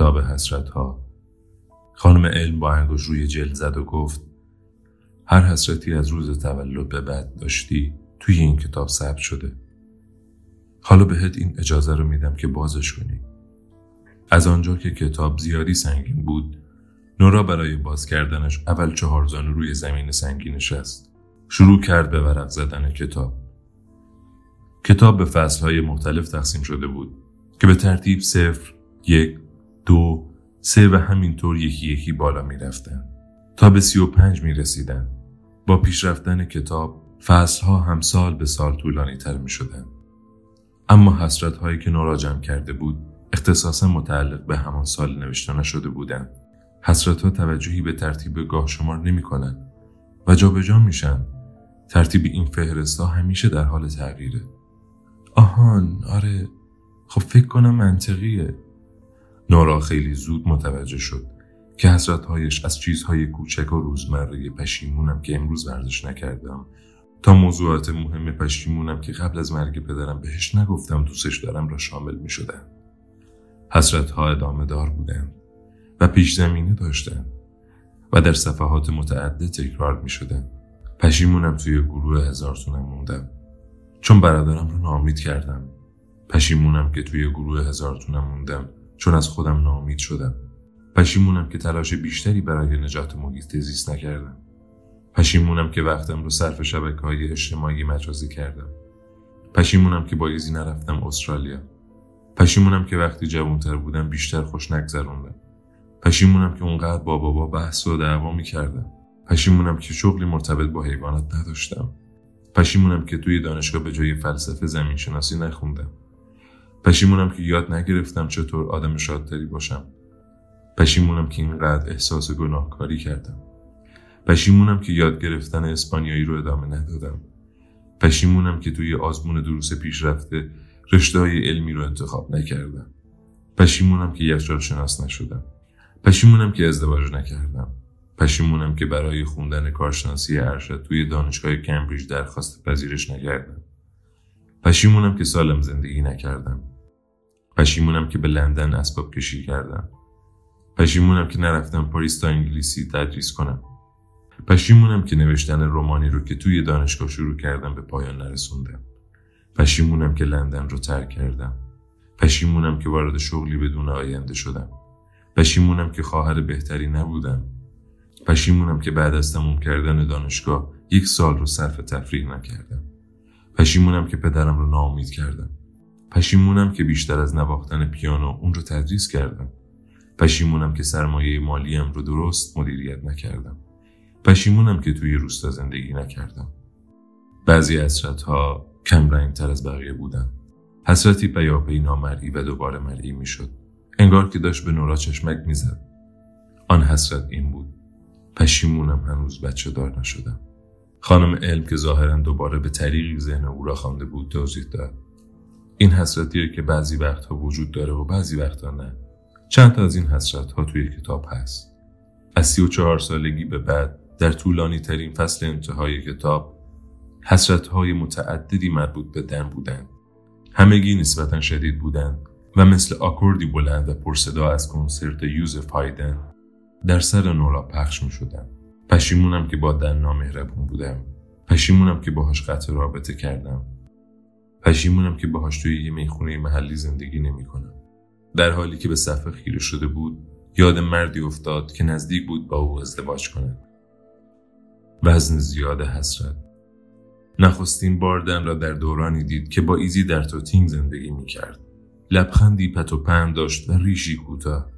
کتاب حسرت ها خانم علم با انگوش روی جلد زد و گفت هر حسرتی از روز تولد به بعد داشتی توی این کتاب ثبت شده. حالا بهت این اجازه رو میدم که بازش کنی. از آنجا که کتاب زیادی سنگین بود نورا برای باز کردنش اول چهار زانو روی زمین سنگی نشست. شروع کرد به ورق زدن کتاب. کتاب به فصلهای مختلف تقسیم شده بود که به ترتیب صفر، یک، دو، سه و همینطور یکی یکی بالا می رفتن. تا به سی و پنج می رسیدن. با پیشرفتن کتاب فصلها هم سال به سال طولانی تر می شدن. اما حسرت هایی که نورا جمع کرده بود اختصاصا متعلق به همان سال نوشته نشده بودند. حسرت ها توجهی به ترتیب گاه شمار نمی کنن و جابجا میشن. ترتیب این فهرست ها همیشه در حال تغییره. آهان آره خب فکر کنم منطقیه نورا خیلی زود متوجه شد که حسرتهایش از چیزهای کوچک و روزمره پشیمونم که امروز ورزش نکردم تا موضوعات مهم پشیمونم که قبل از مرگ پدرم بهش نگفتم دوستش دارم را شامل می شدن. حسرت ها ادامه دار بودند و پیش زمینه داشتند و در صفحات متعدد تکرار می شدن. پشیمونم توی گروه هزارتونم موندم چون برادرم رو نامید کردم پشیمونم که توی گروه هزارتونم موندم چون از خودم ناامید شدم. پشیمونم که تلاش بیشتری برای نجات محیط زیست نکردم. پشیمونم که وقتم رو صرف شبکه های اجتماعی مجازی کردم. پشیمونم که با نرفتم استرالیا. پشیمونم که وقتی جوانتر بودم بیشتر خوش نگذروندم. پشیمونم که اونقدر با بابا بحث و دعوا می‌کردم. پشیمونم که شغلی مرتبط با حیوانات نداشتم. پشیمونم که توی دانشگاه به جای فلسفه زمین شناسی نخوندم. پشیمونم که یاد نگرفتم چطور آدم شادتری باشم. پشیمونم که اینقدر احساس گناهکاری کردم. پشیمونم که یاد گرفتن اسپانیایی رو ادامه ندادم. پشیمونم که توی آزمون دروس پیش رفته رشته های علمی رو انتخاب نکردم. پشیمونم که یخچال شناس نشدم. پشیمونم که ازدواج نکردم. پشیمونم که برای خوندن کارشناسی ارشد توی دانشگاه کمبریج درخواست پذیرش نکردم. پشیمونم که سالم زندگی نکردم. پشیمونم که به لندن اسباب کشی کردم. پشیمونم که نرفتم پاریس تا انگلیسی تدریس کنم. پشیمونم که نوشتن رومانی رو که توی دانشگاه شروع کردم به پایان نرسوندم. پشیمونم که لندن رو ترک کردم. پشیمونم که وارد شغلی بدون آینده شدم. پشیمونم که خواهر بهتری نبودم. پشیمونم که بعد از تموم کردن دانشگاه یک سال رو صرف تفریح نکردم. پشیمونم که پدرم رو ناامید کردم. پشیمونم که بیشتر از نواختن پیانو اون رو تدریس کردم. پشیمونم که سرمایه مالیم رو درست مدیریت نکردم. پشیمونم که توی روستا زندگی نکردم. بعضی حسرت ها کم رنگ تر از بقیه بودن. حسرتی پیاپی نامرئی و دوباره مرئی می‌شد. انگار که داشت به نورا چشمک می‌زد. آن حسرت این بود. پشیمونم هنوز بچه دار نشدم. خانم علم که ظاهرا دوباره به طریقی ذهن او را خوانده بود توضیح داد. این حسرتیه که بعضی وقتها وجود داره و بعضی وقتها نه. چند تا از این حسرت ها توی کتاب هست. از سی و چهار سالگی به بعد در طولانی ترین فصل انتهای کتاب حسرت های متعددی مربوط به دن بودند. همگی نسبتا شدید بودند و مثل آکوردی بلند و پرصدا از کنسرت یوزف هایدن در سر نورا پخش می شدن. پشیمونم که با دن نامهربون بودم. پشیمونم که باهاش قطع رابطه کردم. پشیمونم که باهاش توی یه می‌خونه محلی زندگی نمی کنم. در حالی که به صفحه خیره شده بود یاد مردی افتاد که نزدیک بود با او ازدواج کند وزن زیاد حسرت نخستین بار دن را در دورانی دید که با ایزی در توتینگ زندگی می کرد. لبخندی پت و پند داشت و ریشی کوتاه.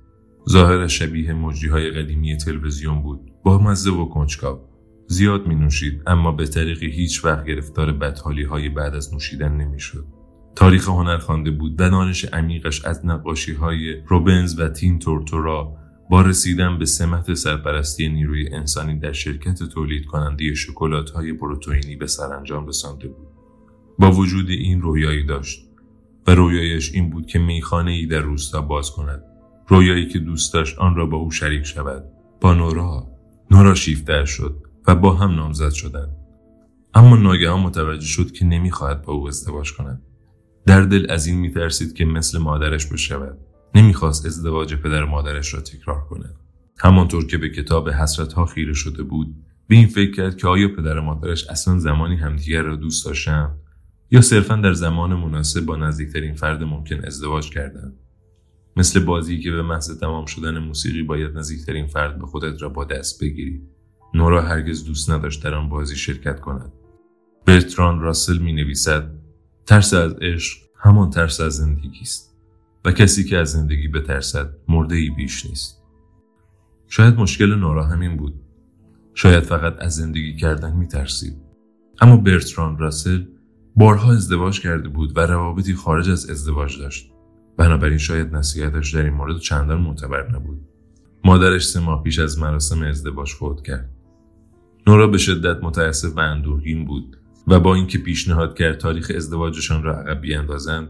ظاهر شبیه مجری های قدیمی تلویزیون بود با مزه و کنجکاو زیاد می نوشید اما به طریقی هیچ وقت گرفتار بدحالی های بعد از نوشیدن نمی‌شد. تاریخ هنر خوانده بود و دانش عمیقش از نقاشی های روبنز و تین تورتورا با رسیدن به سمت سرپرستی نیروی انسانی در شرکت تولید کننده شکلات های پروتئینی به سرانجام رسانده بود. با وجود این رویایی داشت و رویایش این بود که میخانه ای در روستا باز کند. رویایی که دوست داشت آن را با او شریک شود. با نورا. نورا شیفته شد و با هم نامزد شدند. اما ناگهان متوجه شد که نمی‌خواهد با او ازدواج کند. در دل از این میترسید که مثل مادرش بشود. نمی‌خواست ازدواج پدر مادرش را تکرار کند. همانطور که به کتاب حسرت ها خیره شده بود به این فکر کرد که آیا پدر مادرش اصلا زمانی همدیگر را دوست داشتند یا صرفا در زمان مناسب با نزدیکترین فرد ممکن ازدواج کردند. مثل بازی که به محض تمام شدن موسیقی باید نزدیکترین فرد به خودت را با دست بگیری. نورا هرگز دوست نداشت در آن بازی شرکت کند. برتران راسل می نویسد ترس از عشق همان ترس از زندگی است و کسی که از زندگی بترسد مرده ای بیش نیست. شاید مشکل نورا همین بود. شاید فقط از زندگی کردن می ترسید. اما برتران راسل بارها ازدواج کرده بود و روابطی خارج از ازدواج داشت. بنابراین شاید نصیحتش در این مورد چندان معتبر نبود. مادرش سه ماه پیش از مراسم ازدواج فوت کرد. نورا به شدت متاسف و اندوهگین بود و با اینکه پیشنهاد کرد تاریخ ازدواجشان را عقب بیاندازند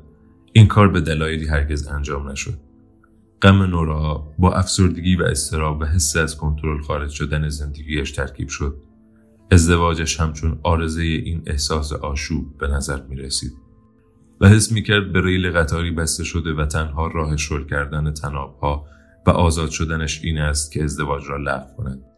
این کار به دلایلی هرگز انجام نشد. غم نورا با افسردگی و استراب و حس از کنترل خارج شدن زندگیش ترکیب شد. ازدواجش همچون آرزه این احساس آشوب به نظر می رسید و حس می کرد به ریل قطاری بسته شده و تنها راه شل کردن تنابها و آزاد شدنش این است که ازدواج را لغو کند.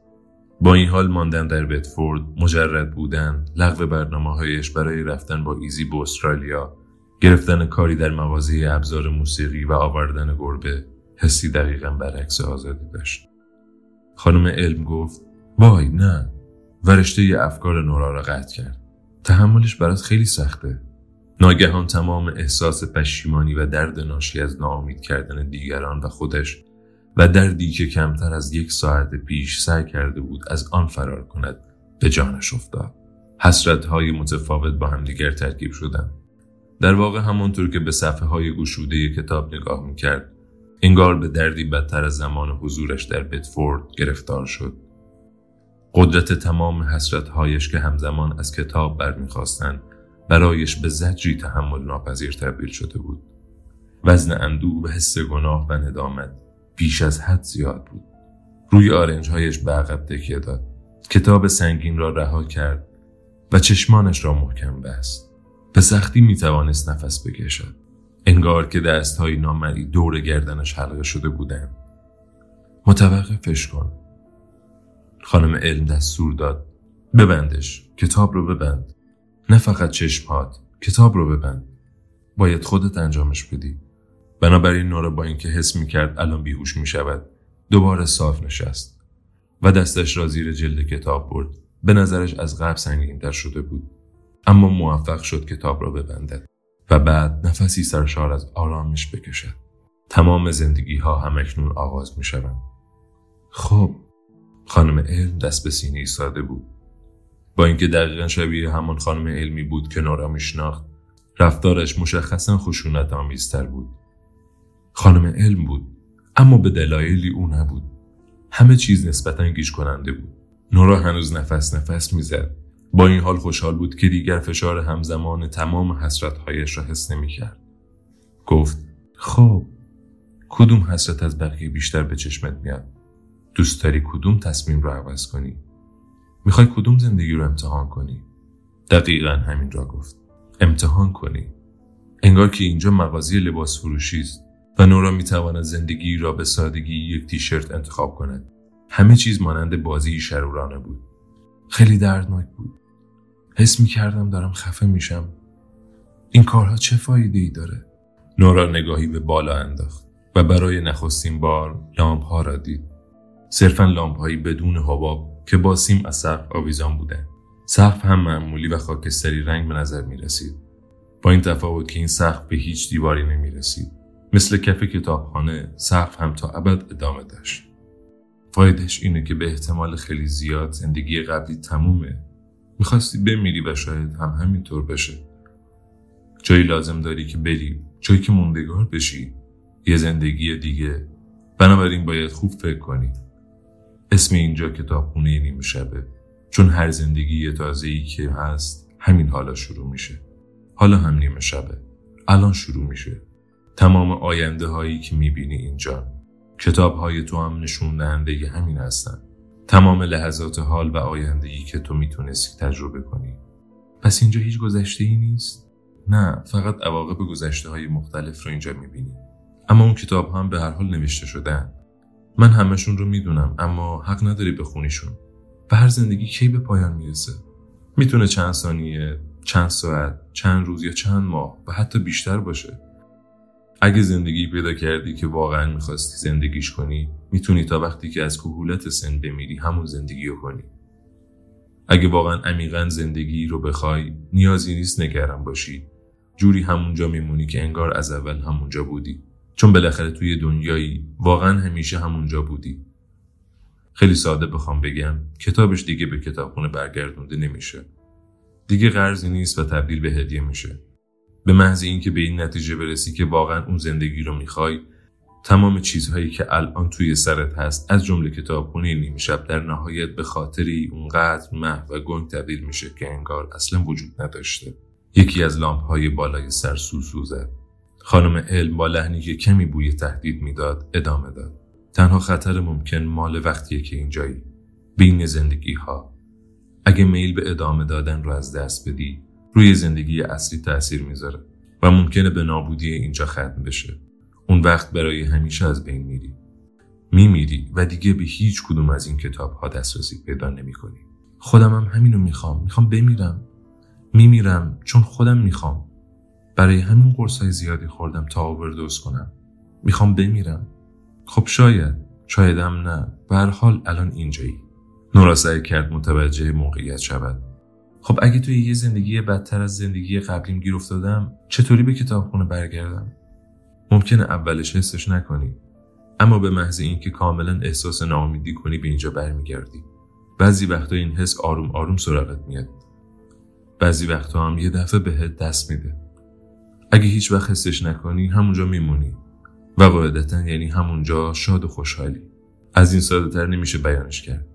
با این حال ماندن در بتفورد مجرد بودن لغو برنامه هایش برای رفتن با ایزی به استرالیا گرفتن کاری در مغازه ابزار موسیقی و آوردن گربه حسی دقیقا برعکس آزادی داشت. خانم علم گفت وای نه. و رشته افکار نورا را قطع کرد. تحملش برات خیلی سخته. ناگهان تمام احساس پشیمانی و درد ناشی از ناامید کردن دیگران و خودش و دردی که کمتر از یک ساعت پیش سعی کرده بود از آن فرار کند به جانش افتاد. حسرت های متفاوت با همدیگر ترکیب شدند. در واقع همانطور که به صفحه های گشوده کتاب نگاه می‌کرد انگار به دردی بدتر از زمان حضورش در بتفورد گرفتار شد. قدرت تمام حسرتهایش که همزمان از کتاب برمیخواستند برایش به زجری تحمل ناپذیر تبدیل شده بود. وزن اندوه و حس گناه و ندامت بیش از حد زیاد بود. روی آرنجهایش به عقب تکیه داد. کتاب سنگین را رها کرد و چشمانش را محکم بست. به سختی می توانست نفس بکشد. انگار که دستهای نامری دور گردنش حلقه شده بودند. متوقفش کن. خانم علم دستور داد. ببندش. کتاب رو ببند. نه فقط چشمهات. کتاب رو ببند. باید خودت انجامش بدی. بنابراین نورا با اینکه حس می‌کرد الان بیهوش می‌شود دوباره صاف نشست و دستش را زیر جلد کتاب برد. به نظرش از قبل سنگینتر شده بود اما موفق شد کتاب را ببندد و بعد نفسی سرشار از آرامش بکشد. تمام زندگی ها همکنون آغاز می شوند. خب خانم علم دست به سینه ایستاده بود. با اینکه دقیقا شبیه همان خانم علمی بود که نورا میشناخت رفتارش مشخصا خشونت آمیزتر بود. خانم علم بود اما به دلایلی او نبود. همه چیز نسبتا گیج کننده بود. نورا هنوز نفس نفس می‌زد. با این حال خوشحال بود که دیگر فشار همزمان تمام حسرتهایش را حس نمی‌کرد. گفت خب کدوم حسرت از بقیه بیشتر به چشمت میاد؟ دوست داری کدوم تصمیم رو عوض کنی؟ می‌خوای کدوم زندگی رو امتحان کنی؟ دقیقا همین را گفت. امتحان کنی. انگار که اینجا مغازی لباس فروشی است. و نورا می‌تواند زندگی را به سادگی یک تیشرت انتخاب کند. همه چیز مانند بازی شرورانه بود. خیلی دردناک بود. حس می‌کردم دارم خفه میشم. این کارها چه فایده ای داره؟ نورا نگاهی به بالا انداخت و برای نخستین بار لامپ ها را دید. صرفا لامپ هایی بدون حباب که با سیم از سقف آویزان بودند. سقف هم معمولی و خاکستری رنگ به نظر می رسید. با این تفاوت که این سقف به هیچ دیواری نمی رسید. مثل کف کتابخانه سقف هم تا ابد ادامه داشت. فایدهش اینه که به احتمال خیلی زیاد زندگی قبلی تمومه. می‌خواستی بمیری و شاید هم همینطور بشه. جایی لازم داری که بری. جایی که موندگار بشی. یه زندگی دیگه. بنابراین باید خوب فکر کنی. اسم اینجا کتابخونه نیمه شبه. چون هر زندگی تازه ای که هست همین حالا شروع میشه. حالا هم نیمه شبه. الان شروع میشه. تمام آینده هایی که می‌بینی اینجا. کتاب های تو هم نشون دهنده همین هستن. تمام لحظات حال و آینده ای که تو می‌تونستی تجربه کنی. پس اینجا هیچ گذشته ای نیست؟ نه فقط عواقب گذشته های مختلف رو اینجا می‌بینی. اما اون کتاب هم به هر حال نوشته شدن من همشون رو می‌دونم اما حق نداری بخونیشون و هر زندگی کی به پایان می‌رسه؟ می‌تونه چند ثانیه چند ساعت چند روز یا چند ماه و حتی بیشتر باشه. اگه زندگی پیدا کردی که واقعا می‌خواستی زندگیش کنی می‌تونی تا وقتی که از کهولت سن بمیری همون زندگی رو کنی. اگه واقعا عمیقا زندگی رو بخوای نیازی نیست نگران باشی. جوری همونجا میمونی که انگار از اول همونجا بودی. چون بالاخره توی دنیایی واقعا همیشه همونجا بودی. خیلی ساده بخوام بگم کتابش دیگه به کتابخونه برگردونده نمیشه. دیگه قرضی نیست و تبدیل به هدیه میشه. به محض اینکه به این نتیجه برسی که واقعا اون زندگی رو می‌خوای تمام چیزهایی که الان توی سرت هست از جمله کتابخونه نیمه شب در نهایت به خاطری اونقدر محو و گنگ تبدیل میشه که انگار اصلا وجود نداشته. یکی از لامپ های بالای سر سو زد خانم علم با لحنی که کمی بوی تهدید می‌داد ادامه داد. تنها خطر ممکن مال وقتیه که اینجایی. بین زندگی ها اگه میل به ادامه دادن رو از دست بدی روی زندگی اصلی تاثیر می‌ذاره و ممکنه به نابودی اینجا ختم بشه. اون وقت برای همیشه از بین میری. میمیری و دیگه به هیچ کدوم از این کتاب ها دسترسی پیدا نمی کنی. خودم هم همینو می‌خوام. می‌خوام بمیرم. میمیرم چون خودم می‌خوام. برای همین قرص های زیادی خوردم تا اووردوز کنم. می‌خوام بمیرم. خب شاید. شایدم نه. به حال الان اینجایی. نورا سعی کرد متوجه موقعیت شود. خب اگه توی یه زندگی بدتر از زندگی قبلیم گیر افتادم چطوری به کتابخونه برگردم؟ ممکنه اولش حسش نکنی اما به محض اینکه کاملا احساس ناامیدی کنی به اینجا برمیگردی. بعضی وقتا این حس آروم آروم سراغت میاد. بعضی وقتا هم یه دفعه بهت دست میده. اگه هیچ وقت حسش نکنی همونجا میمونی. و قاعدتا یعنی همونجا شاد و خوشحالی. از این ساده تر نمیشه بیانش کرد.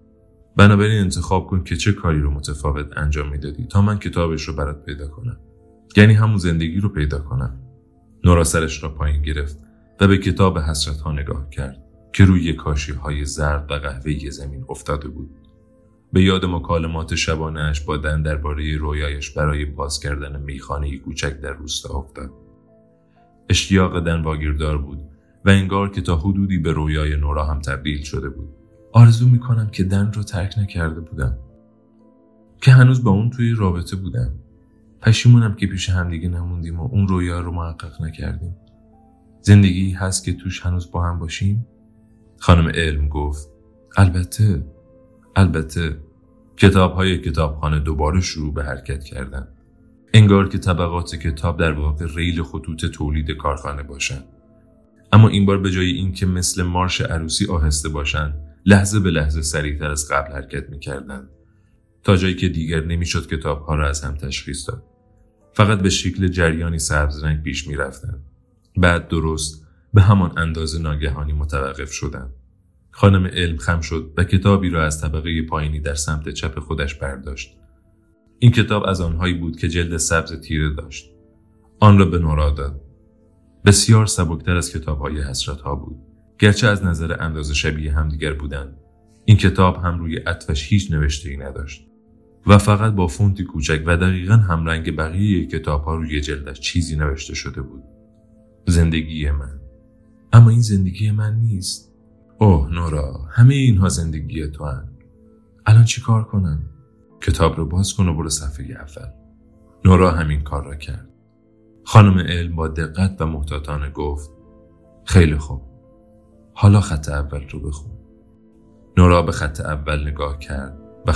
بنابراین انتخاب کن که چه کاری رو متفاوت انجام می‌دادی تا من کتابش رو برات پیدا کنم. یعنی همون زندگی رو پیدا کنم. نورا سرش را پایین گرفت و به کتاب حسرت ها نگاه کرد که روی کاشی های زرد و قهوه‌ای زمین افتاده بود. به یاد مکالمات شبانهاش با دن درباره رویایش برای باز کردن میخانه کوچک در روستا افتاد. اشتیاق دن واگیردار بود و انگار که تا حدودی به رویای نورا هم تبدیل شده بود. آرزو می‌کنم که دن رو ترک نکرده بودم. که هنوز با اون توی رابطه بودم. پشیمونم که پیش همدیگه نموندیم و اون رویا رو محقق نکردیم. زندگی هست که توش هنوز با هم باشیم؟ خانم علم گفت البته البته. کتاب های کتابخانه دوباره شروع به حرکت کردن. انگار که طبقات کتاب در واقع ریل خطوط تولید کارخانه باشند اما این بار به جای اینکه مثل مارش عروسی آهسته باشند لحظه به لحظه سریعتر از قبل حرکت می‌کردند. تا جایی که دیگر نمی‌شد کتاب ها را از هم تشخیص داد. فقط به شکل جریانی سبز رنگ پیش می‌رفتند. بعد درست به همان اندازه ناگهانی متوقف شدند. خانم علم خم شد و کتابی را از طبقه پایینی در سمت چپ خودش برداشت. این کتاب از آنهایی بود که جلد سبز تیره داشت. آن را به نورا داد. بسیار سبکتر از کتابهای حسرت ها بود. گرچه از نظر اندازه شبیه همدیگر بودند. این کتاب هم روی عطفش هیچ نوشته ای نداشت. و فقط با فونتی کوچک و دقیقا همرنگ بقیه کتاب ها روی جلدش چیزی نوشته شده بود. زندگی من. اما این زندگی من نیست. اوه نورا همه اینها زندگی تو هن. الان چی کار کنم؟ کتاب رو باز کن و برو صفحه اول. نورا همین کار را کرد. خانم علم با دقت و محتاطانه گفت خیلی خوب. حالا خط اول رو بخون. نورا به خط اول نگاه کرد و